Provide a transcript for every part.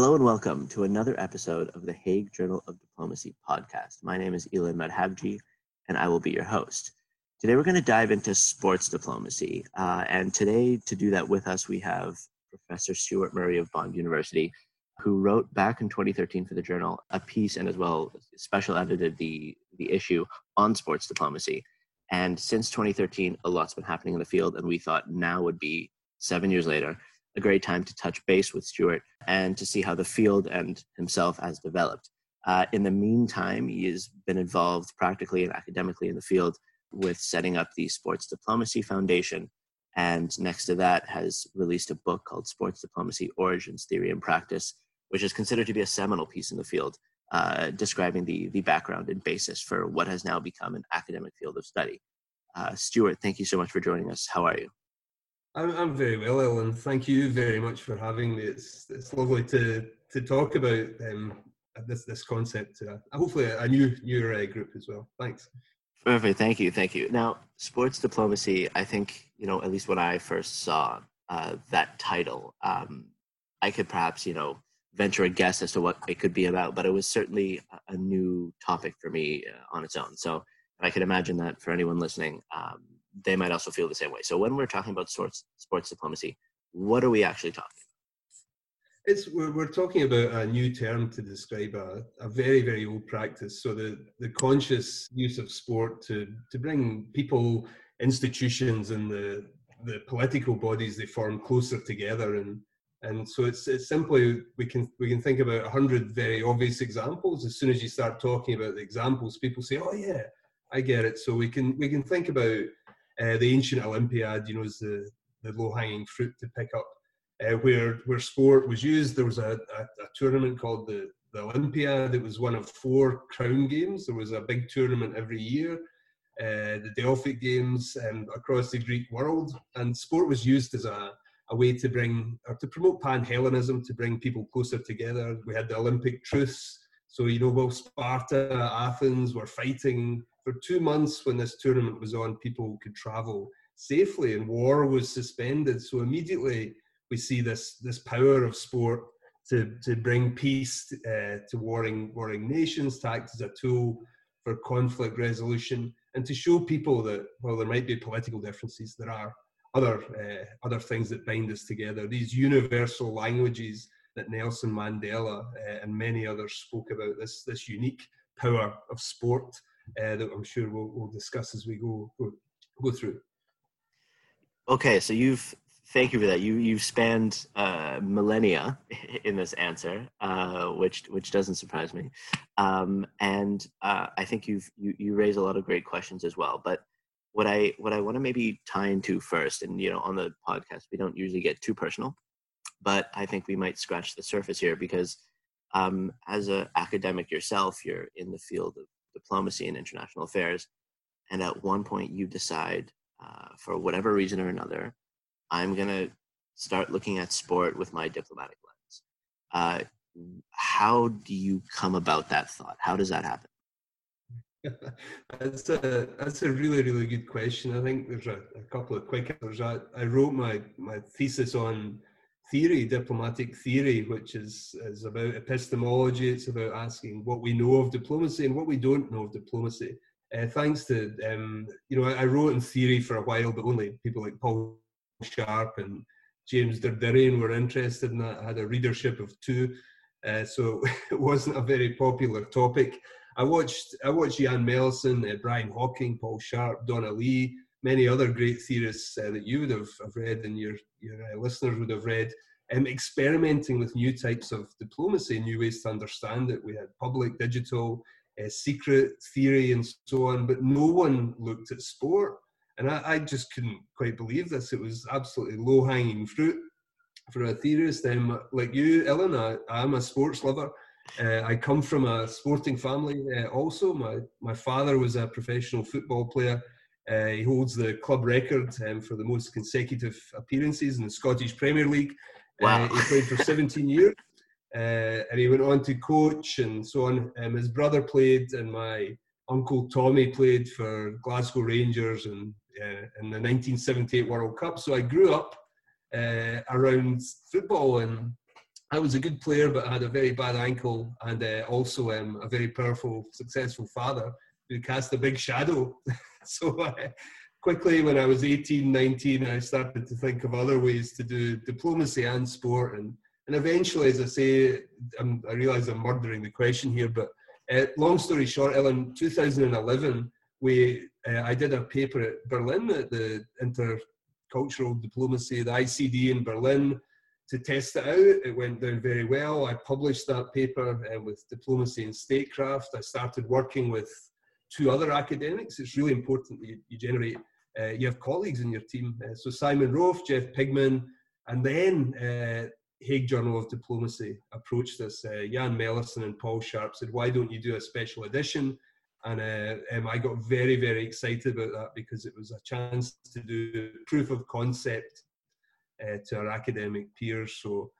Hello and welcome to another episode of the Hague Journal of Diplomacy podcast. My name is Ilen Madhavji, and I will be your host. Today we're going to dive into sports diplomacy, uh, and today to do that with us we have Professor Stuart Murray of Bond University, who wrote back in 2013 for the journal a piece and as well special edited the the issue on sports diplomacy. And since 2013, a lot's been happening in the field, and we thought now would be seven years later a great time to touch base with Stuart and to see how the field and himself has developed. Uh, in the meantime, he has been involved practically and academically in the field with setting up the Sports Diplomacy Foundation. And next to that, has released a book called Sports Diplomacy Origins, Theory, and Practice, which is considered to be a seminal piece in the field, uh, describing the, the background and basis for what has now become an academic field of study. Uh, Stuart, thank you so much for joining us. How are you? I'm, very well, Ilen. Thank you very much for having me. It's it's lovely to to talk about um, this this concept uh, hopefully a new new uh, group as well. Thanks. Perfect. Thank you. Thank you. Now, sports diplomacy. I think you know at least when I first saw uh, that title, um, I could perhaps you know venture a guess as to what it could be about, but it was certainly a new topic for me uh, on its own. So I could imagine that for anyone listening, um, they might also feel the same way. So when we're talking about sports sports diplomacy, what are we actually talking? It's we're, we're talking about a new term to describe a, a very very old practice. So the the conscious use of sport to to bring people, institutions, and the the political bodies they form closer together and and so it's it's simply we can we can think about hundred very obvious examples. As soon as you start talking about the examples, people say, "Oh yeah, I get it." So we can we can think about uh, the ancient Olympiad, you know, is the, the low hanging fruit to pick up. Uh, where where sport was used, there was a, a, a, tournament called the, the Olympiad. It was one of four crown games. There was a big tournament every year, uh, the Delphic Games, and across the Greek world. And sport was used as a, a way to bring or to promote Pan Hellenism, to bring people closer together. We had the Olympic truce. So you know, while Sparta, Athens were fighting for two months when this tournament was on, people could travel safely and war was suspended. So immediately we see this this power of sport to, to bring peace uh, to warring warring nations, to act as a tool for conflict resolution, and to show people that while there might be political differences, there are other uh, other things that bind us together. These universal languages that Nelson Mandela uh, and many others spoke about. This this unique power of sport uh, that I'm sure we'll, we'll discuss as we go, go, go through. Okay, so you've thank you for that. You you've spanned uh, millennia in this answer, uh, which which doesn't surprise me, um, and uh, I think you've you you raise a lot of great questions as well. But what I what I want to maybe tie into first, and you know, on the podcast we don't usually get too personal, but I think we might scratch the surface here because um, as an academic yourself, you're in the field of diplomacy and international affairs. And at one point, you decide, uh, for whatever reason or another, I'm going to start looking at sport with my diplomatic lens. Uh, how do you come about that thought? How does that happen? that's a that's a really really good question. I think there's a, a couple of quick answers. I, I wrote my my thesis on theory, diplomatic theory, which is, is about epistemology. It's about asking what we know of diplomacy and what we don't know of diplomacy. Uh, thanks to, um, you know, I, I, wrote in theory for a while, but only people like Paul Sharp and James Der Derian were interested in that. I had a readership of two, uh, so it wasn't a very popular topic. I watched I watched Jan Melissen, uh, Brian Hocking, Paul Sharp, Donna Lee, many other great theorists uh, that you would have, have, read and your, your uh, listeners would have read, um, experimenting with new types of diplomacy, new ways to understand it. We had public, digital, uh, secret theory, and so on, but no one looked at sport. And I, I just couldn't quite believe this. It was absolutely low hanging fruit for a theorist. Um, like you, Ilen, I, I'm a sports lover. Uh, I come from a sporting family uh, also. My, my father was a professional football player uh, he holds the club record um, for the most consecutive appearances in the Scottish Premier League. Uh, wow. Uh, he played for 17 years, uh, and he went on to coach and so on. Um, his brother played, and my uncle Tommy played for Glasgow Rangers and uh, in the 1978 World Cup. So I grew up uh, around football, and I was a good player, but I had a very bad ankle, and uh, also um, a very powerful, successful father who cast a big shadow. so uh, quickly, when I was 18, 19, I started to think of other ways to do diplomacy and sport, and and eventually, as I say, I'm, i realize I'm murdering the question here, but uh, long story short, Ilen, 2011, we uh, I did a paper at Berlin at the Intercultural Diplomacy, the ICD in Berlin to test it out. It went down very well. I published that paper uh, with Diplomacy and Statecraft. I started working with two other academics. It's really important that you, you generate, uh, you have colleagues in your team. Uh, so Simon Rofe, Jeff Pigman, and then uh, Hague Journal of Diplomacy approached us. Uh, Jan Melissen and Paul Sharp said, why don't you do a special edition? And uh, um, I got very, very excited about that because it was a chance to do proof of concept uh, to our academic peers. So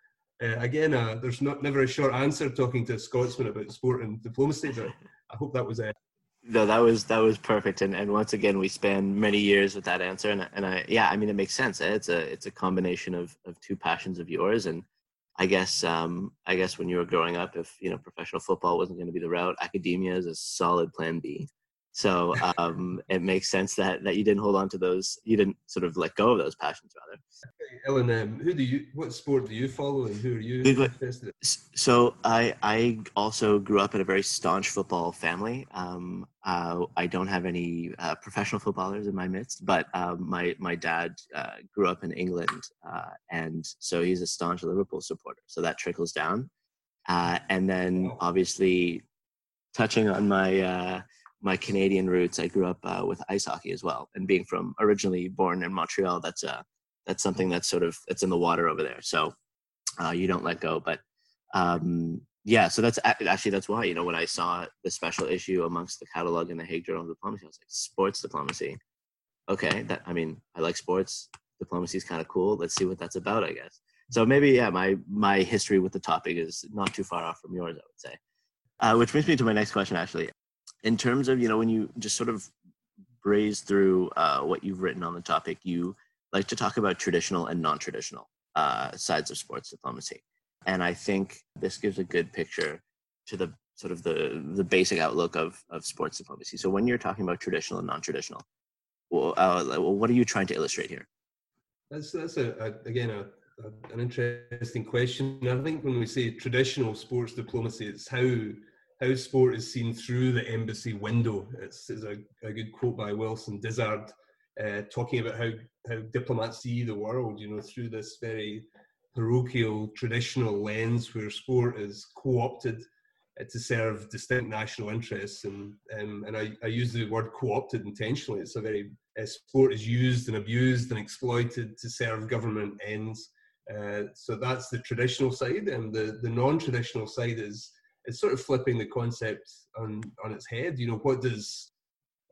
uh, again, uh, there's not never a short answer talking to a Scotsman about sport and diplomacy, but I hope that was it. No, that was that was perfect, and and once again we span many years with that answer, and and I yeah, I mean it makes sense. It's a it's a combination of of two passions of yours, and I guess um I guess when you were growing up, if you know professional football wasn't going to be the route, academia is a solid plan B. So um, it makes sense that that you didn't hold on to those. You didn't sort of let go of those passions, rather. Ilen, um, who do you? What sport do you follow, and who are you? So I I also grew up in a very staunch football family. Um, uh, I don't have any uh, professional footballers in my midst, but um, my my dad uh, grew up in England, uh, and so he's a staunch Liverpool supporter. So that trickles down, uh, and then obviously touching on my uh, my Canadian roots, I grew up uh, with ice hockey as well, and being from originally born in Montreal, that's uh, that's something that's sort of it's in the water over there. So uh, you don't let go. But um, yeah, so that's actually that's why you know when I saw the special issue amongst the catalog in the Hague Journal of Diplomacy, I was like, sports diplomacy. Okay, that I mean, I like sports. Diplomacy is kind of cool. Let's see what that's about, I guess. So maybe yeah, my my history with the topic is not too far off from yours, I would say. Uh, which brings me to my next question, actually in terms of you know when you just sort of braze through uh, what you've written on the topic you like to talk about traditional and non-traditional uh, sides of sports diplomacy. And i think this gives a good picture to the sort of the the basic outlook of of sports diplomacy. So when you're talking about traditional and non-traditional well, uh, what are you trying to illustrate here? That's that's a, a again a, a, an interesting question. I think when we say traditional sports diplomacy it's how how sport is seen through the embassy window. It's, it's a, a, good quote by Wilson Dizard uh, talking about how, how diplomats see the world, you know, through this very parochial, traditional lens where sport is co-opted uh, to serve distinct national interests. And, um, and I, I, use the word co-opted intentionally. It's a very, uh, sport is used and abused and exploited to serve government ends. Uh, so that's the traditional side. And the, the non-traditional side is it's sort of flipping the concept on on its head. You know, what does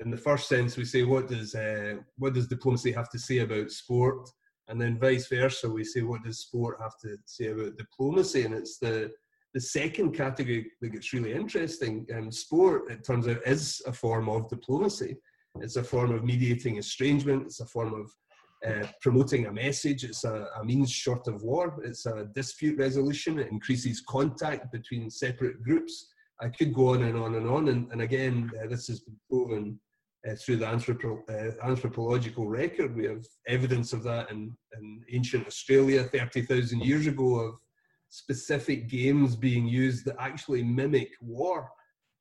in the first sense we say what does uh, what does diplomacy have to say about sport, and then vice versa we say what does sport have to say about diplomacy, and it's the the second category that gets really interesting. Um, sport, it turns out, is a form of diplomacy. It's a form of mediating estrangement. It's a form of uh, promoting a message. It's a, a, means short of war. It's a dispute resolution. It increases contact between separate groups. I could go on and on and on. And, and again, uh, this has been proven uh, through the anthropo- uh, anthropological record. We have evidence of that in, in ancient Australia 30,000 years ago of specific games being used that actually mimic war.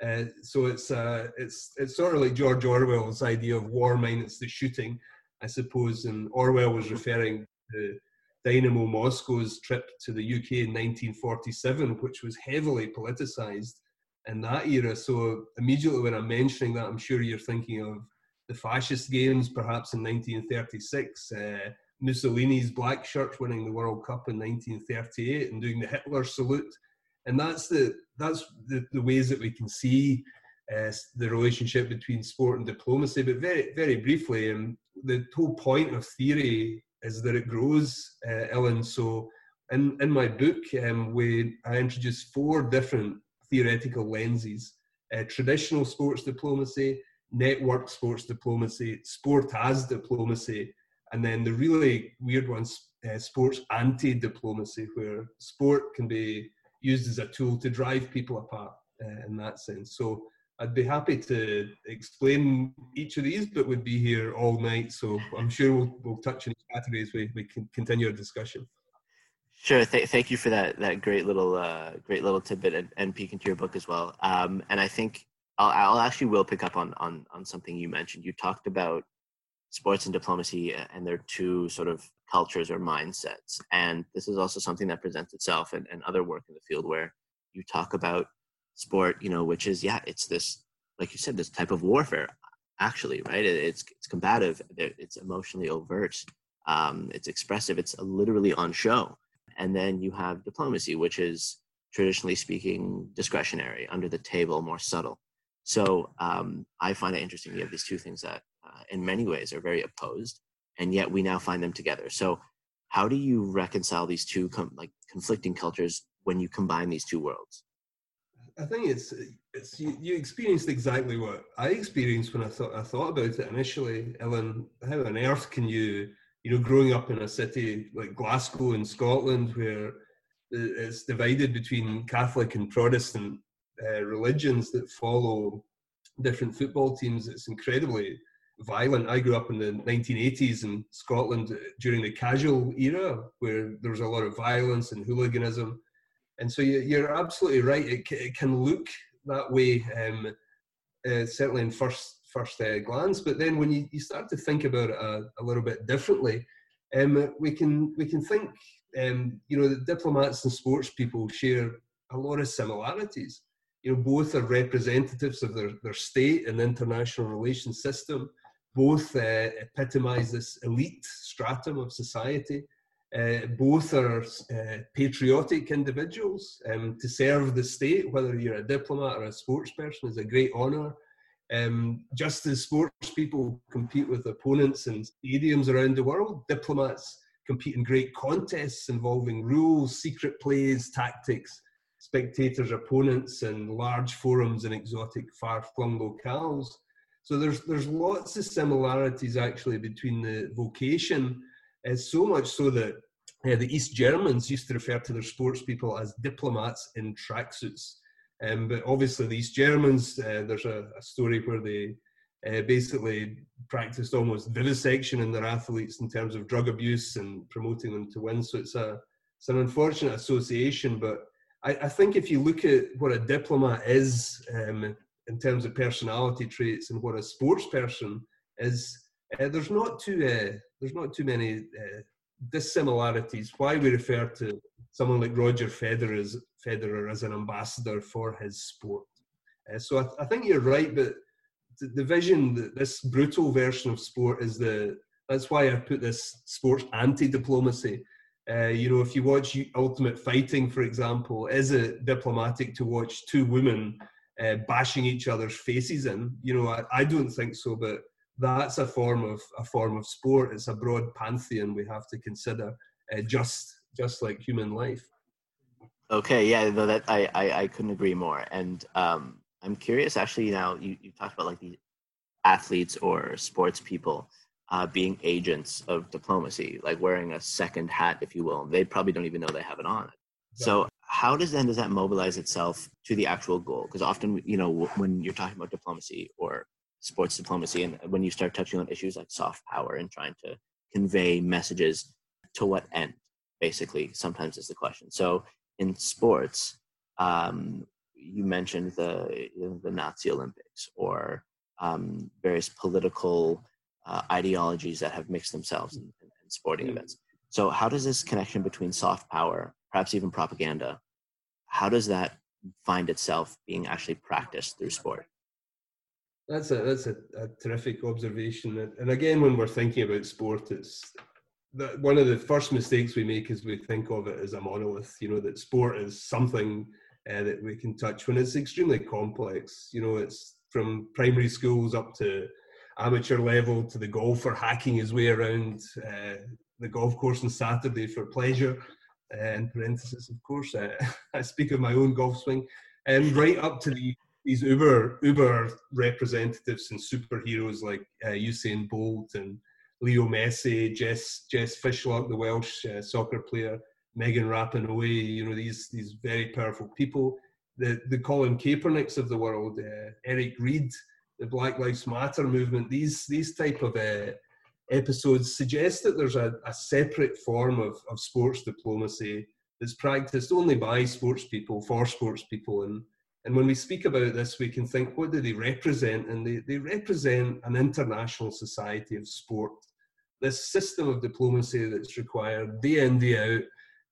Uh, so it's it's it's sort of like George Orwell's idea of war minus the shooting. I suppose, and Orwell was referring to Dynamo Moscow's trip to the UK in 1947, which was heavily politicized in that era. So immediately when I'm mentioning that, I'm sure you're thinking of the fascist games, perhaps in 1936, uh, Mussolini's black shirts winning the World Cup in 1938 and doing the Hitler salute. And that's the that's the, the ways that we can see uh, the relationship between sport and diplomacy. But very, very briefly, um, the whole point of theory is that it grows, uh, Ilen. So, in, in my book, um, we, I introduce four different theoretical lenses uh, traditional sports diplomacy, network sports diplomacy, sport as diplomacy, and then the really weird ones, uh, sports anti-diplomacy, where sport can be used as a tool to drive people apart uh, in that sense. So I'd be happy to explain each of these, but we'd be here all night. So I'm sure we'll, we'll touch on each category as we, we can continue our discussion. Sure. Th- thank you for that that great little uh, great little tidbit and, and peek into your book as well. Um, and I think I'll, I'll actually will pick up on, on on something you mentioned. You talked about sports and diplomacy and their two sort of cultures or mindsets. And this is also something that presents itself in, in other work in the field where you talk about sport, you know, which is, yeah, it's this, like you said, this type of warfare, actually, right? It's, it's combative, it's emotionally overt, um, it's expressive, it's literally on show. And then you have diplomacy, which is traditionally speaking discretionary, under the table, more subtle. So um, I find it interesting. You have these two things that uh, in many ways are very opposed and yet we now find them together so how do you reconcile these two com- like conflicting cultures when you combine these two worlds i think it's it's you, you experienced exactly what i experienced when i thought i thought about it initially ilen how on earth can you you know growing up in a city like glasgow in scotland where it's divided between catholic and protestant uh, religions that follow different football teams it's incredibly violent. I grew up in the 1980s in Scotland during the casual era where there was a lot of violence and hooliganism. And so you're absolutely right. It, it can look that way, um, uh, certainly in first first uh, glance. But then when you, you start to think about it a, a little bit differently, um, we can we can think. Um, you know, the diplomats and sports people share a lot of similarities. You know, both are representatives of their, their state and international relations system both uh, epitomize this elite stratum of society. Uh, both are uh, patriotic individuals. Um, to serve the state, whether you're a diplomat or a sports person, is a great honour. Um, just as sports people compete with opponents in stadiums around the world, diplomats compete in great contests involving rules, secret plays, tactics, spectators, opponents, and large forums in exotic, far flung locales. So there's there's lots of similarities actually between the vocation, uh, so much so that uh, the East Germans used to refer to their sports people as diplomats in tracksuits. Um, but obviously, the East Germans, uh, there's a, a, story where they uh, basically practiced almost vivisection in their athletes in terms of drug abuse and promoting them to win. So it's a it's an unfortunate association, but I, I think if you look at what a diplomat is, um, in terms of personality traits and what a sports person is, uh, there's not too uh, there's not too many uh, dissimilarities. Why we refer to someone like Roger Federer as, Federer as an ambassador for his sport. Uh, so I, th- I, think you're right, but the, the vision that this brutal version of sport is the that's why I put this sports anti-diplomacy. Uh, you know, if you watch Ultimate Fighting, for example, is it diplomatic to watch two women uh, bashing each other's faces in. You know, I, I don't think so, but that's a form of a form of sport. It's a broad pantheon we have to consider, uh, just just like human life. Okay, yeah, no, that I, I, I couldn't agree more. And um, I'm curious, actually. Now you, you talked about like the athletes or sports people uh, being agents of diplomacy, like wearing a second hat, if you will. They probably don't even know they have it on. So how does then does that mobilize itself to the actual goal? Because often, you know, when you're talking about diplomacy or sports diplomacy, and when you start touching on issues like soft power and trying to convey messages, to what end? Basically, sometimes is the question. So in sports, um, you mentioned the the Nazi Olympics or um, various political uh, ideologies that have mixed themselves in, in sporting mm-hmm. events. So, how does this connection between soft power perhaps even propaganda, how does that find itself being actually practiced through sport? That's a that's a, a terrific observation, and again, when we're thinking about sport, it's that one of the first mistakes we make is we think of it as a monolith. You know that sport is something uh, that we can touch when it's extremely complex. You know, it's from primary schools up to amateur level to the golfer hacking his way around uh, the golf course on Saturday for pleasure in parenthesis, of course, I speak of my own golf swing, and right up to the, these uber uber representatives and superheroes like uh, Usain Bolt and Leo Messi, Jess Jess Fishlock, the Welsh uh, soccer player, Megan Rapinoe, you know these these very powerful people. The the Colin Kaepernicks of the world, uh, Eric Reid, the Black Lives Matter movement. These these type of uh, episodes suggest that there's a, a separate form of, of sports diplomacy that's practiced only by sports people for sports people and and when we speak about this, we can think, what do they represent? And they, they represent an international society of sport, this system of diplomacy that's required day in, day out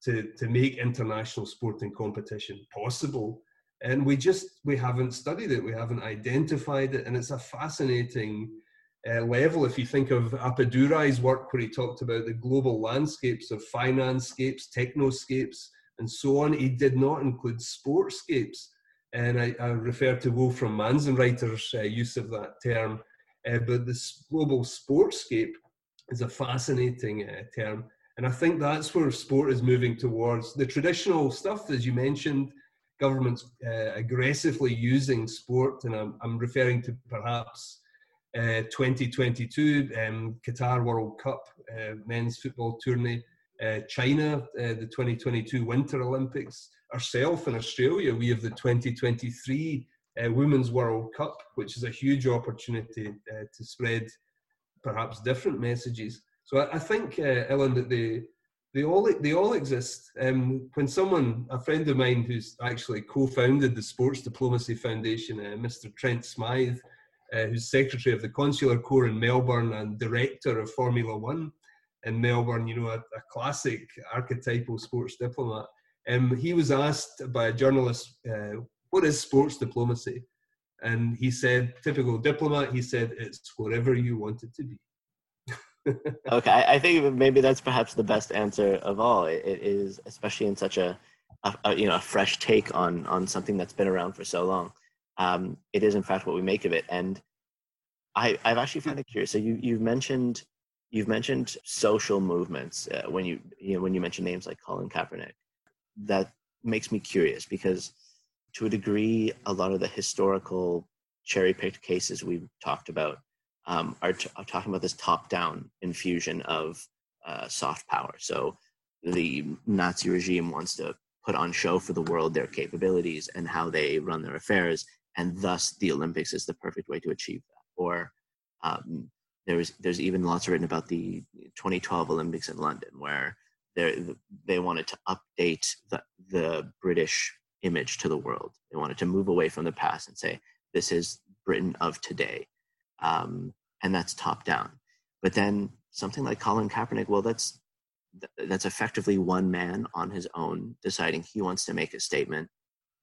to, to make international sporting competition possible. And we just, we haven't studied it, we haven't identified it. And it's a fascinating uh, level. If you think of Appadurai's work where he talked about the global landscapes of finance, financescapes, technoscapes, and so on, he did not include sportscapes and I, I refer to Wolfram Manzenreiter's uh, use of that term. Uh, but this global sportscape is a fascinating uh, term, and I think that's where sport is moving towards. The traditional stuff, as you mentioned, governments uh, aggressively using sport, and I'm, I'm referring to perhaps uh, 2022 um, Qatar World Cup uh, men's football tourney China, the 2022 Winter Olympics. Ourselves in Australia, we have the 2023 uh, Women's World Cup, which is a huge opportunity uh, to spread perhaps different messages. So I, I think, uh, Ilen, that they they all they all exist. Um, when someone, a friend of mine who's actually co-founded the Sports Diplomacy Foundation, uh, Mr. Trent Smythe, who's secretary of the Consular Corps in Melbourne and director of Formula One in Melbourne, you know, a, a classic archetypal sports diplomat. Um, he was asked by a journalist, uh, what is sports diplomacy? And he said, typical diplomat, he said, it's whatever you want it to be. okay, I think maybe that's perhaps the best answer of all. it, it is, especially in such a, a, a, you know, a fresh take on, on something that's been around for so long. Um, it is in fact what we make of it. And I, I've actually found it curious. So you, you've mentioned You've mentioned social movements uh, when you, you know, when you mention names like Colin Kaepernick. That makes me curious because, to a degree, a lot of the historical cherry-picked cases we've talked about um, are, t- are, talking about this top-down infusion of uh, soft power. So the Nazi regime wants to put on show for the world their capabilities and how they run their affairs, and thus the Olympics is the perfect way to achieve that. Or um, there's there's even lots written about the 2012 Olympics in London where they wanted to update the the British image to the world. They wanted to move away from the past and say this is Britain of today, um, and that's top down. But then something like Colin Kaepernick, well, that's that's effectively one man on his own deciding he wants to make a statement.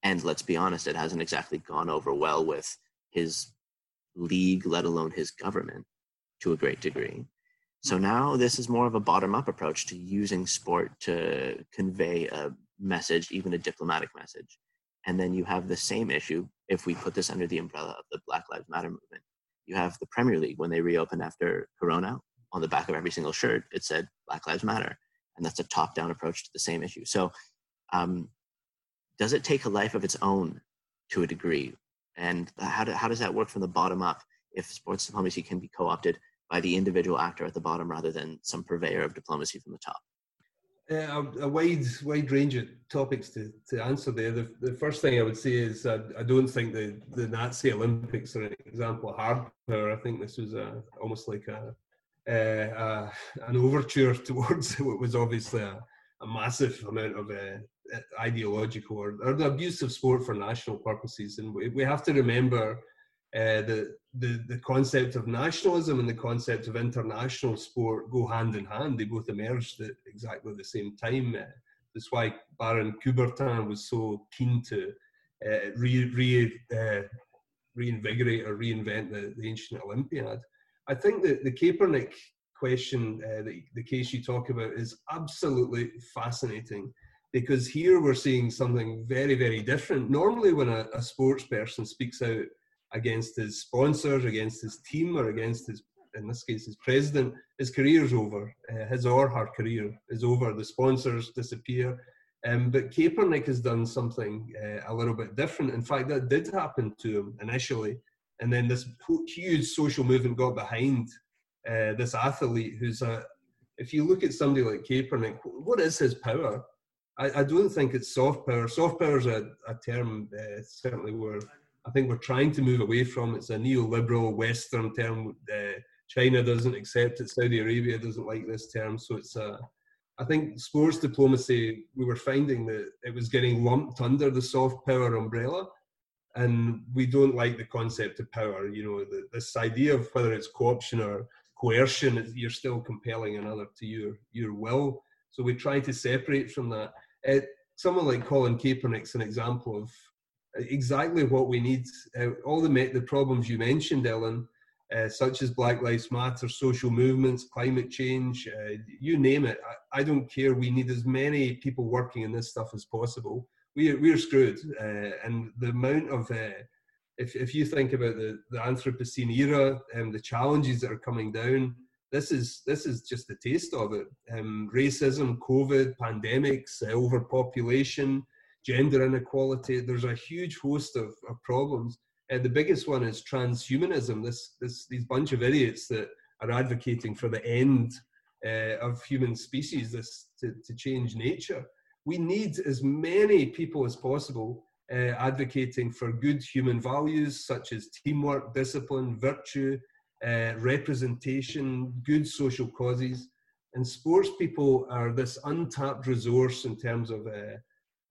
And let's be honest, it hasn't exactly gone over well with his league, let alone his government to a great degree. So now this is more of a bottom up approach to using sport to convey a message, even a diplomatic message. And then you have the same issue if we put this under the umbrella of the Black Lives Matter movement. You have the Premier League when they reopened after Corona, on the back of every single shirt, it said Black Lives Matter. And that's a top down approach to the same issue. So, um, does it take a life of its own to a degree? And how, do, how does that work from the bottom up if sports diplomacy can be co opted by the individual actor at the bottom rather than some purveyor of diplomacy from the top? Uh, a, wide, wide range of topics to, to answer there. The, the first thing I would say is I, I don't think the, the Nazi Olympics are an example of hard power. I think this was a, almost like a, uh, an overture towards what was obviously a, a massive amount of uh, ideological or, or, the abuse of sport for national purposes. And we, we have to remember uh, the, the, the concept of nationalism and the concept of international sport go hand in hand. They both emerged at exactly the same time. Uh, that's why Baron Coubertin was so keen to uh, re, re, uh, reinvigorate or reinvent the, the ancient Olympiad. I think that the Kaepernick question, uh, the, the case you talk about, is absolutely fascinating because here we're seeing something very, very different. Normally, when a, a sports person speaks out against his sponsors, against his team, or against his, in this case, his president, his career is over. Uh, his or her career is over. The sponsors disappear. Um, but Kaepernick has done something uh, a little bit different. In fact, that did happen to him initially. And then this huge social movement got behind uh, this athlete who's a. If you look at somebody like Kaepernick, what is his power? I, I don't think it's soft power. Soft power is a, a term uh, certainly we're I think we're trying to move away from. It's a neoliberal Western term. Uh, China doesn't accept it. Saudi Arabia doesn't like this term. So it's a. I think sports diplomacy. We were finding that it was getting lumped under the soft power umbrella, and we don't like the concept of power. You know, the, this idea of whether it's co-option or coercion, you're still compelling another to your your will. So we try to separate from that. Uh, someone like Colin Kaepernick's an example of exactly what we need. Uh, all the the problems you mentioned, Ilen, uh, such as Black Lives Matter, social movements, climate change, uh, you name it. I, I, don't care. We need as many people working in this stuff as possible. We we're screwed, uh, and the amount of uh, if if you think about the the Anthropocene era and um, the challenges that are coming down. This is this is just the taste of it. Um, racism, COVID, pandemics, overpopulation, gender inequality. There's a huge host of, of problems. Uh, the biggest one is transhumanism. This, this, these bunch of idiots that are advocating for the end uh, of human species, this to, to change nature. We need as many people as possible uh, advocating for good human values such as teamwork, discipline, virtue, uh, representation, good social causes. And sports people are this untapped resource in terms of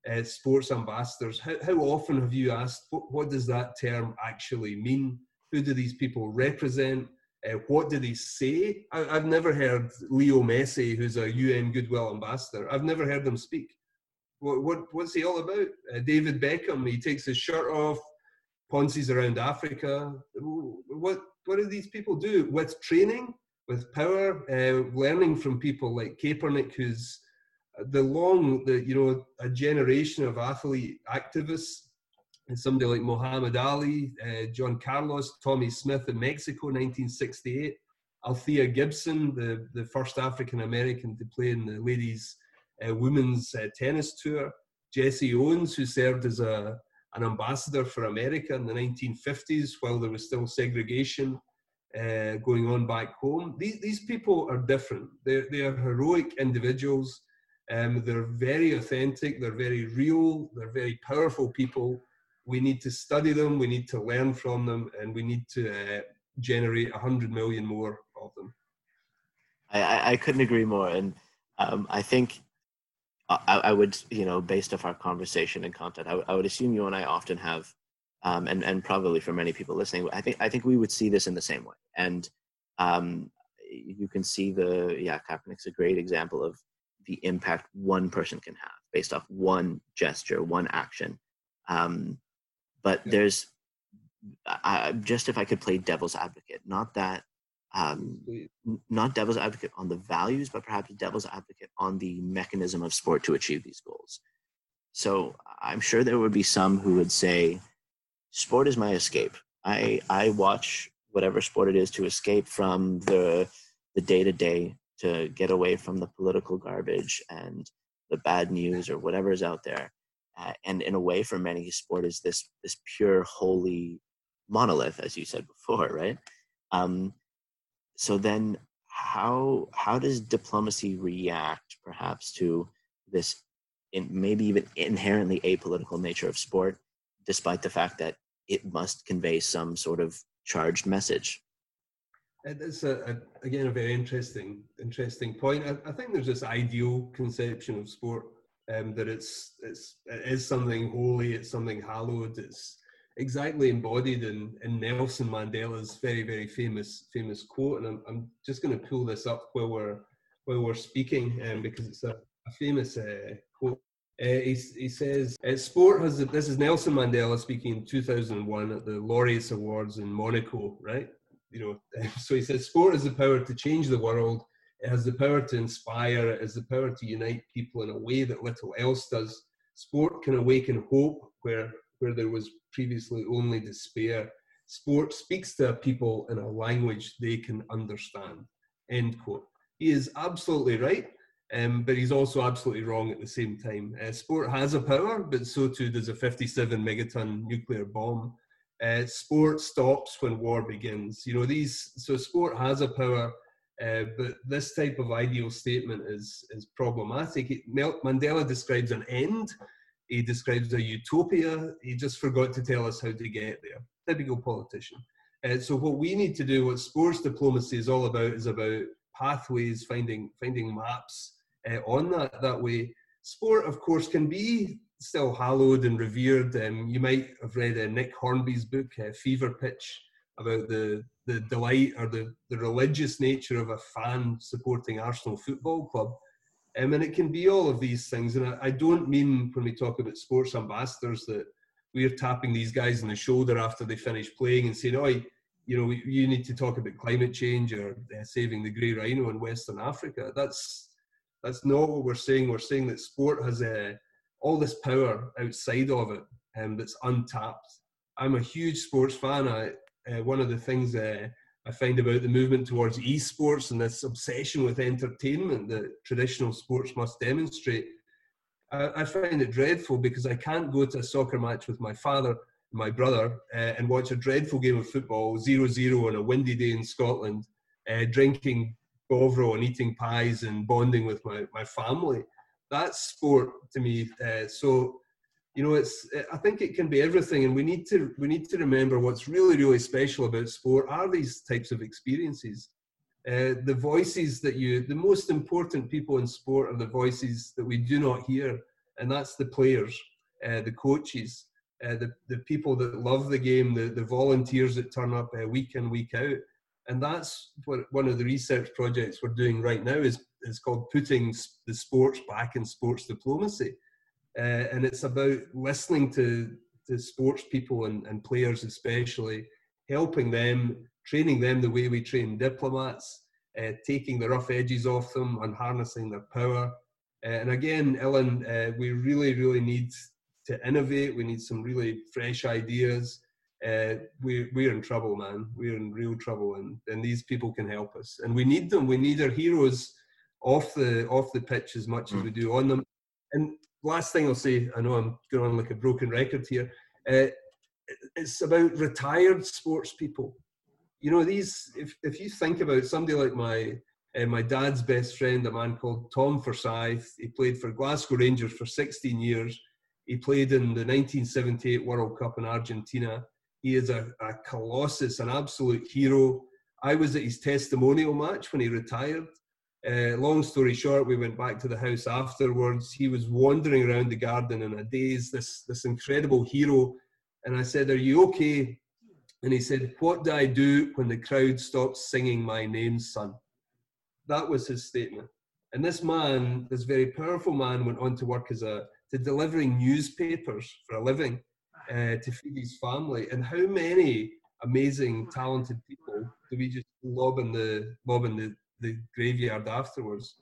uh, sports ambassadors. How, how often have you asked, what, what, does that term actually mean? Who do these people represent? Uh, what do they say? I, have never heard Leo Messi, who's a UN Goodwill ambassador, I've never heard them speak. What, what, what's he all about? Uh, David Beckham, he takes his shirt off, ponces around Africa. What, what do these people do? With training, with power, uh, learning from people like Kaepernick, who's the long, the you know, a generation of athlete activists, and somebody like Muhammad Ali, uh, John Carlos, Tommie Smith in Mexico, 1968, Althea Gibson, the, the first African American to play in the ladies' uh, women's uh, tennis tour, Jesse Owens, who served as a an ambassador for America in the 1950s while there was still segregation uh, going on back home. These, these people are different. They're, they are heroic individuals um, they're very authentic, they're very real, they're very powerful people. We need to study them, we need to learn from them, and we need to uh, generate 100 million more of them. I, I couldn't agree more. And um, I think I, I, would, you know, based off our conversation and content, I, would assume you and I often have, um, and, and probably for many people listening, I think, I think we would see this in the same way. And um, you can see the, yeah, Kaepernick's a great example of the impact one person can have based off one gesture, one action. Um, but yeah. there's I, just if I could play devil's advocate, not that, um, not devil's advocate on the values, but perhaps devil's advocate on the mechanism of sport to achieve these goals. So I'm sure there would be some who would say, sport is my escape. I, I watch whatever sport it is to escape from the the day to day to get away from the political garbage and the bad news or whatever is out there. Uh, and in a way, for many, sport is this this pure, holy monolith, as you said before, right? Um, so then, how how does diplomacy react, perhaps, to this, in, maybe even inherently apolitical nature of sport, despite the fact that it must convey some sort of charged message? It's a, a, again a very interesting interesting point. I, I, think there's this ideal conception of sport um, that it's it's it is something holy, it's something hallowed, it's exactly embodied in, in Nelson Mandela's very very famous famous quote. And I'm, I'm just going to pull this up while we're while we're speaking um, because it's a, a famous uh, quote. Uh, he, he says, sport has, this is Nelson Mandela speaking in 2001 at the Laureus Awards in Monaco, right? You know, so he says sport has the power to change the world. It has the power to inspire. It has the power to unite people in a way that little else does. Sport can awaken hope where where there was previously only despair. Sport speaks to people in a language they can understand. End quote. He is absolutely right, um, but he's also absolutely wrong at the same time. Uh, sport has a power, but so too does a 57 megaton nuclear bomb. Uh, sport stops when war begins. You know these. So sport has a power, uh, but this type of ideal statement is is problematic. It, Mandela describes an end. He describes a utopia. He just forgot to tell us how to get there. Typical politician. Uh, so what we need to do, what sports diplomacy is all about, is about pathways, finding finding maps uh, on that that way. Sport, of course, can be still hallowed and revered. Um, you might have read uh, Nick Hornby's book, uh, Fever Pitch, about the the delight or the, the religious nature of a fan supporting Arsenal Football Club. Um, and it can be all of these things. And I, I don't mean when we talk about sports ambassadors that we're tapping these guys on the shoulder after they finish playing and saying, "Oh, you know, you need to talk about climate change or uh, saving the grey rhino in Western Africa." That's that's not what we're saying. We're saying that sport has uh, all this power outside of it um, that's untapped. I'm a huge sports fan. I, uh, one of the things uh, I find about the movement towards esports and this obsession with entertainment that traditional sports must demonstrate I, I find it dreadful because I can't go to a soccer match with my father and my brother uh, and watch a dreadful game of football, 0 0 on a windy day in Scotland, uh, drinking Bovril and eating pies and bonding with my, my family. That's sport to me. Uh, so, you know, it's. I think it can be everything, and we need to we need to remember what's really really special about sport are these types of experiences. Uh, the voices that you, the most important people in sport are the voices that we do not hear, and that's the players, uh, the coaches, uh, the, the people that love the game, the, the volunteers that turn up uh, week in, week out. And that's what one of the research projects we're doing right now is, is called Putting the Sports Back in Sports Diplomacy. Uh, and it's about listening to, to sports people and, and players, especially, helping them training them the way we train diplomats, uh, taking the rough edges off them and harnessing their power. Uh, and again, Ilen, uh, we really, really need to innovate. We need some really fresh ideas. Uh, we, we're in trouble, man. We're in real trouble, and, and these people can help us. And we need them. We need our heroes off the off the pitch as much mm. as we do on them. And last thing I'll say, I know I'm going on like a broken record here. Uh, it's about retired sports people you know these if, if you think about somebody like my uh, my dad's best friend a man called tom forsyth he played for glasgow rangers for 16 years he played in the 1978 world cup in argentina he is a, a colossus an absolute hero i was at his testimonial match when he retired uh, long story short, we went back to the house afterwards. He was wandering around the garden in a daze, this, this incredible hero. And I said, Are you okay? And he said, What do I do when the crowd stops singing my name, son? That was his statement. And this man, this very powerful man, went on to work as a to delivering newspapers for a living uh, to feed his family. And how many amazing, talented people do we just lob in the lob in the, the graveyard afterwards?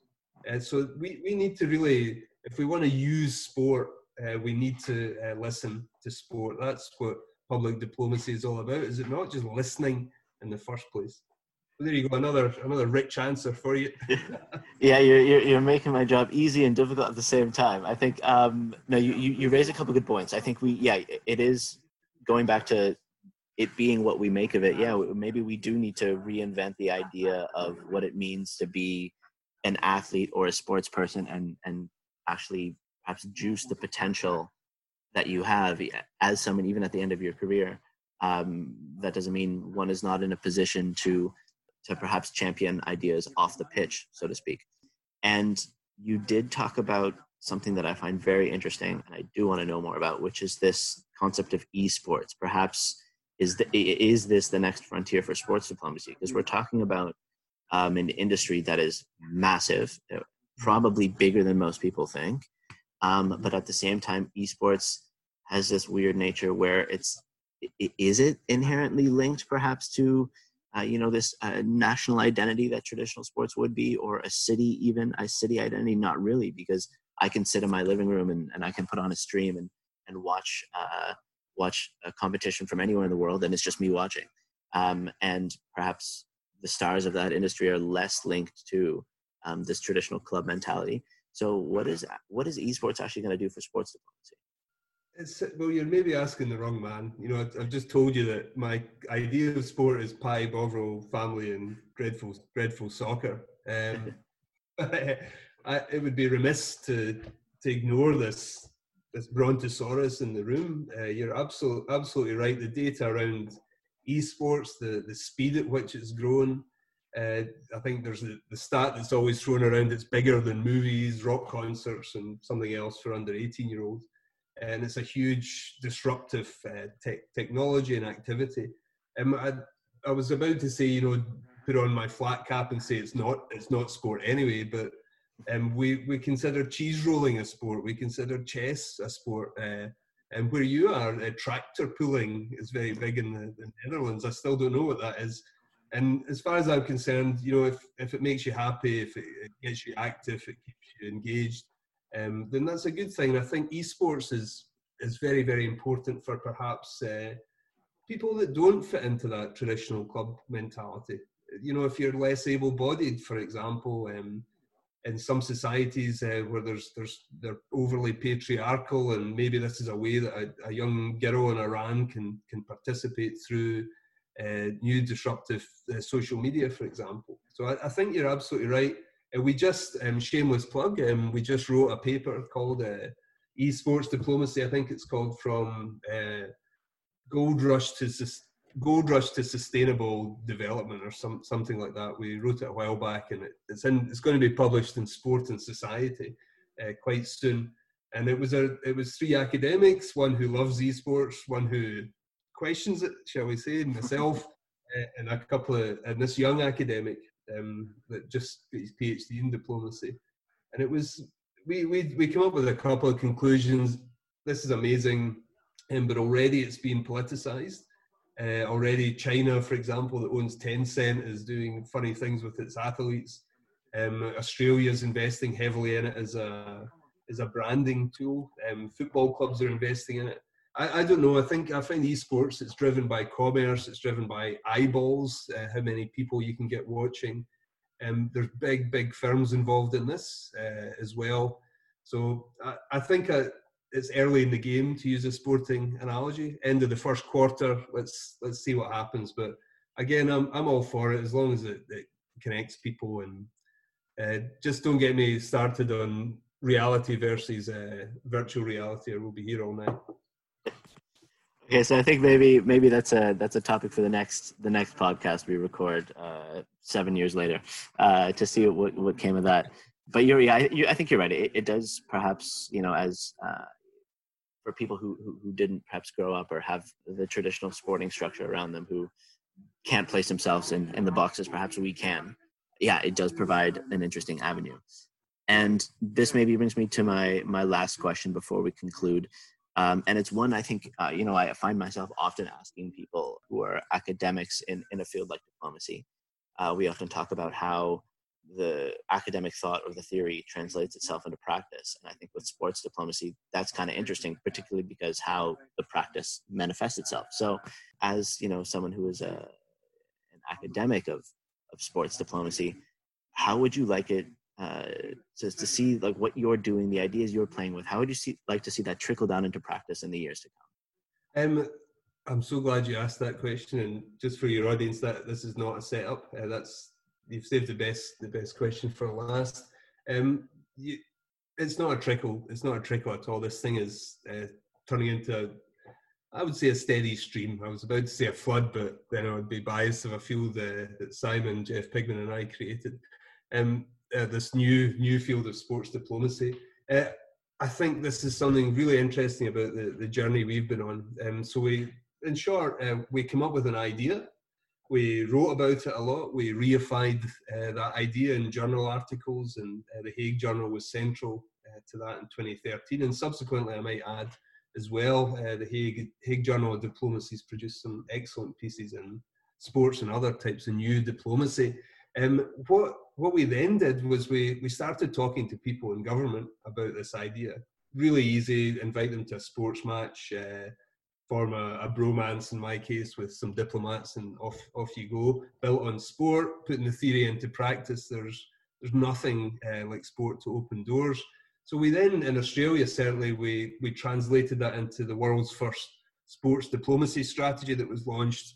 Uh, so we, we need to really, if we want to use sport, uh, we need to uh, listen to sport. That's what public diplomacy is all about, is it not? Just listening in the first place. Well, there you go, another another rich answer for you. yeah, you're, you're, you're making my job easy and difficult at the same time. I think um, no, you, you you raise a couple of good points. I think we yeah, it is going back to it being what we make of it. Yeah, maybe we do need to reinvent the idea of what it means to be an athlete or a sports person and and actually perhaps juice the potential that you have as someone even at the end of your career. Um, that doesn't mean one is not in a position to to perhaps champion ideas off the pitch so to speak. And you did talk about something that i find very interesting and i do want to know more about which is this concept of esports. Perhaps is the, is this the next frontier for sports diplomacy? Because we're talking about um, an industry that is massive uh, probably bigger than most people think. Um, but at the same time, esports has this weird nature where it's is it inherently linked perhaps to uh, you know this uh, national identity that traditional sports would be or a city even a city identity? Not really because i can sit in my living room and, and i can put on a stream and and watch uh, watch a competition from anywhere in the world and it's just me watching um, and perhaps the stars of that industry are less linked to um, this traditional club mentality so what is what is esports actually going to do for sports diplomacy? It's, well, you're maybe asking the wrong man. You know, I've just told you that my idea of sport is pie, Bovril, family, and dreadful, dreadful soccer. Um, I, it would be remiss to to ignore this this brontosaurus in the room. Uh, you're absolutely absolutely right. The data around esports, the the speed at which it's grown. Uh, I think there's the, the stat that's always thrown around. It's bigger than movies, rock concerts, and something else for under 18 year olds and it's a huge disruptive uh, te- technology and activity. Um, I, I was about to say, you know, put on my flat cap and say it's not it's not sport anyway, but um, we we consider cheese rolling a sport. We consider chess a sport. Uh, and where you are, uh, tractor pulling is very big in the, the, Netherlands. I still don't know what that is. And as far as I'm concerned, you know, if, if it makes you happy, if it, it gets you active, it keeps you engaged, um, then that's a good thing. I think esports is is very very important for perhaps uh, people that don't fit into that traditional club mentality. You know, if you're less able-bodied, for example, um, in some societies uh, where there's there's they're overly patriarchal, and maybe this is a way that a, a young girl in Iran can can participate through uh, new disruptive uh, social media, for example. So I, I, think you're absolutely right. Uh, we just, um, shameless plug, um, we just wrote a paper called uh, Esports Diplomacy, I think it's called, from uh, Gold Rush to Sus- Gold Rush to Sustainable Development or some, something like that. We wrote it a while back and it, it's, in, it's going to be published in Sport in Society uh, quite soon. And it was a it was three academics, one who loves esports, one who questions it, shall we say, myself, uh, and a couple of and this young academic um, that just got his PhD in diplomacy. And it was, we, we, we came up with a couple of conclusions. This is amazing, um, but already it's been politicized. Uh, already, China, for example, that owns Tencent, is doing funny things with its athletes. Um, Australia is investing heavily in it as a as a branding tool. Um, football clubs are investing in it. I, I, don't know. I think I find esports. It's driven by commerce. It's driven by eyeballs. Uh, how many people you can get watching. Um, there's big, big firms involved in this uh, as well. So I, I think uh, it's early in the game to use a sporting analogy. End of the first quarter. Let's let's see what happens. But again, I'm I'm all for it as long as it, it connects people and uh, just don't get me started on reality versus uh, virtual reality, or we'll be here all night. Okay, so I think maybe maybe that's a that's a topic for the next the next podcast we record uh, seven years later uh, to see what what came of that. But yeah, I, you, I think you're right. It, it, does perhaps you know as uh, for people who, who, who didn't perhaps grow up or have the traditional sporting structure around them who can't place themselves in in the boxes perhaps we can. Yeah, it does provide an interesting avenue. And this maybe brings me to my my last question before we conclude. Um, and it's one I think, uh, you know, I find myself often asking people who are academics in, in a field like diplomacy. Uh, we often talk about how the academic thought or the theory translates itself into practice. And I think with sports diplomacy, that's kind of interesting, particularly because how the practice manifests itself. So, as you know, someone who is a, an academic of, of sports diplomacy, how would you like it uh, to, to see like what you're doing, the ideas you're playing with. How would you see like to see that trickle down into practice in the years to come? Um, I'm so glad you asked that question, and just for your audience, that this is not a setup. Uh, that's you've saved the best the best question for last. Um, you, it's not a trickle. It's not a trickle at all. This thing is uh, turning into, I would say, a steady stream. I was about to say a flood, but then I would be biased I feel the, that Simon, Jeff Pigman, and I created. Um, uh, this new new field of sports diplomacy. Uh, I think this is something really interesting about the, the journey we've been on. Um, so we, in short, uh, we came up with an idea. We wrote about it a lot. We reified uh, that idea in journal articles, and uh, the Hague Journal was central uh, to that in 2013. And subsequently, I might add as well, the Hague, Hague Journal of Diplomacy has produced some excellent pieces in sports and other types of new diplomacy. Um, what what we then did was we we started talking to people in government about this idea. Really easy, invite them to a sports match, uh, form a, a, bromance in my case with some diplomats, and off off you go. Built on sport, putting the theory into practice. There's there's nothing uh, like sport to open doors. So we then, in Australia, certainly, we, we translated that into the world's first sports diplomacy strategy that was launched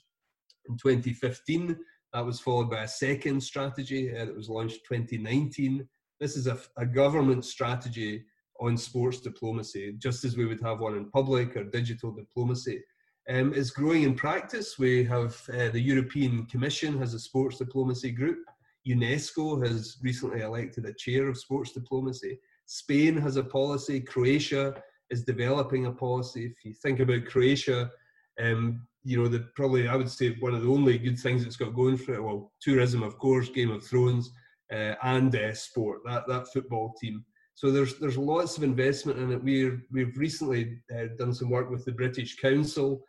in 2015. That was followed by a second strategy uh, that was launched 2019. This is a, a government strategy on sports diplomacy, just as we would have one in public or digital diplomacy. Um, it's growing in practice. We have uh, the European Commission has a sports diplomacy group. UNESCO has recently elected a chair of sports diplomacy. Spain has a policy. Croatia is developing a policy. If you think about Croatia, um, you know, the probably I would say one of the only good things it's got going for it. Well, tourism, of course, Game of Thrones, uh, and uh, sport. That that football team. So there's there's lots of investment in it. we we've recently uh, done some work with the British Council.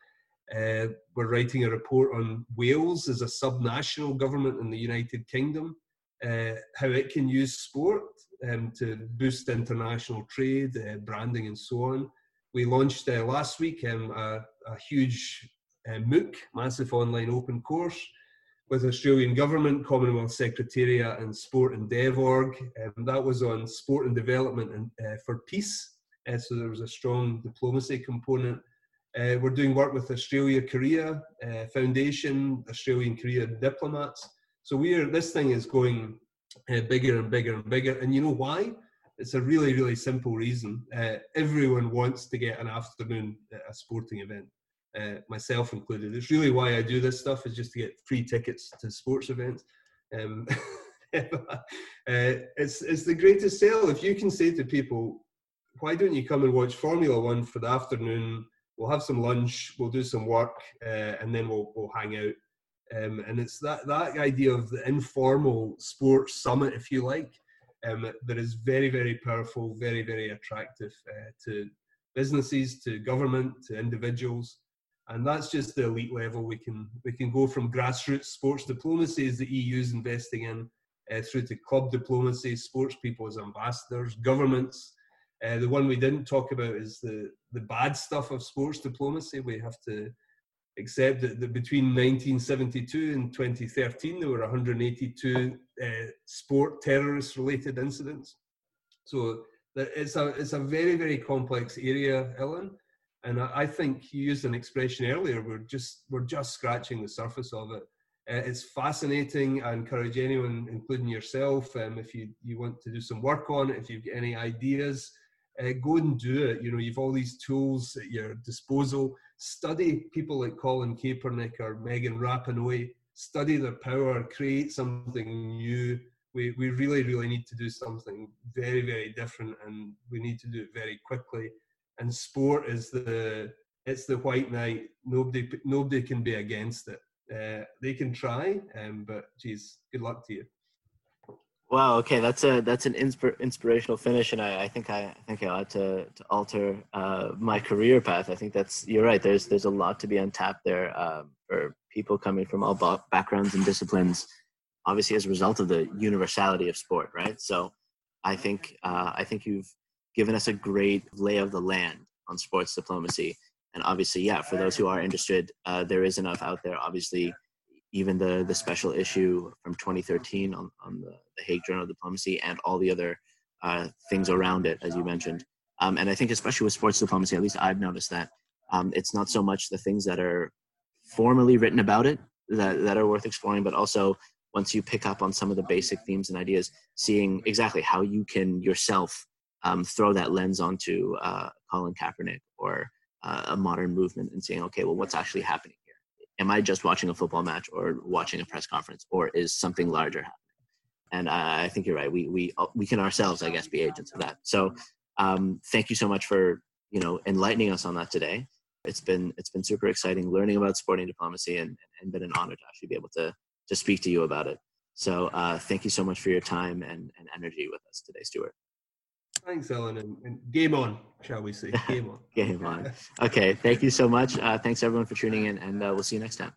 Uh, we're writing a report on Wales as a subnational government in the United Kingdom, uh, how it can use sport um, to boost international trade, uh, branding, and so on. We launched uh, last week um, a, a, huge uh, MOOC, massive online open course, with Australian Government, Commonwealth Secretariat, and Sport and DevOrg. Um, that was on sport and development and, uh, for peace. Uh, so there was a strong diplomacy component. Uh, we're doing work with Australia Korea Foundation, Australian Korea diplomats. So we are. This thing is going uh, bigger and bigger and bigger. And you know why? It's a really, really simple reason. Uh, everyone wants to get an afternoon at a sporting event, uh, myself included. It's really why I do this stuff is just to get free tickets to sports events. Um, uh, it's it's the greatest sale if you can say to people, why don't you come and watch Formula One for the afternoon? We'll have some lunch, we'll do some work, uh, and then we'll we'll hang out um, and it's that, that idea of the informal sports summit, if you like, um, that is very, very powerful, very, very attractive uh, to businesses, to government, to individuals. And that's just the elite level. We can we can go from grassroots sports diplomacy, as the EU is investing in, uh, through to club diplomacy, sports people as ambassadors, governments. Uh, the one we didn't talk about is the the bad stuff of sports diplomacy. We have to accept that, that between 1972 and 2013 there were 182 uh, sport terrorist related incidents so it's a it's a very very complex area Ilen and I, think you used an expression earlier we're just we're just scratching the surface of it. Uh, it's fascinating. I encourage anyone including yourself um, if you you want to do some work on it if you've got any ideas uh, go and do it. You know you've all these tools at your disposal. Study people like Colin Kaepernick or Megan Rapinoe, study their power, create something new. We, we really, really need to do something very, very different and we need to do it very quickly. And sport is the it's the white knight. Nobody nobody can be against it. Uh, they can try, um, but geez, good luck to you. Wow. Okay, that's a that's an inspir- inspirational finish, and I, I think I, I think I ought to to alter uh, my career path. I think that's you're right. There's there's a lot to be untapped there uh, for people coming from all backgrounds and disciplines. Obviously, as a result of the universality of sport, right? So, I think uh, I think you've given us a great lay of the land on sports diplomacy, and obviously, yeah, for those who are interested, uh, there is enough out there. Obviously, even the the special issue from 2013 on, on the, the Hague Journal of Diplomacy and all the other uh, things around it, as you mentioned. Um, and I think especially with sports diplomacy, at least I've noticed that um, it's not so much the things that are formally written about it that, that are worth exploring, but also once you pick up on some of the basic themes and ideas, seeing exactly how you can yourself um, throw that lens onto uh, Colin Kaepernick or uh, a modern movement and saying, okay, well, what's actually happening? Here? Am I just watching a football match or watching a press conference, or is something larger happening? And I, I think you're right. We we uh, we can ourselves, I guess, be agents of that. So um, thank you so much for you know enlightening us on that today. It's been it's been super exciting learning about sporting diplomacy and and been an honor to actually be able to to speak to you about it. So uh, thank you so much for your time and, and energy with us today, Stuart. Thanks, Ilen, and, and, game on, shall we say? Game on. game on. Okay, thank you so much. Uh, thanks everyone for tuning in, and uh, we'll see you next time.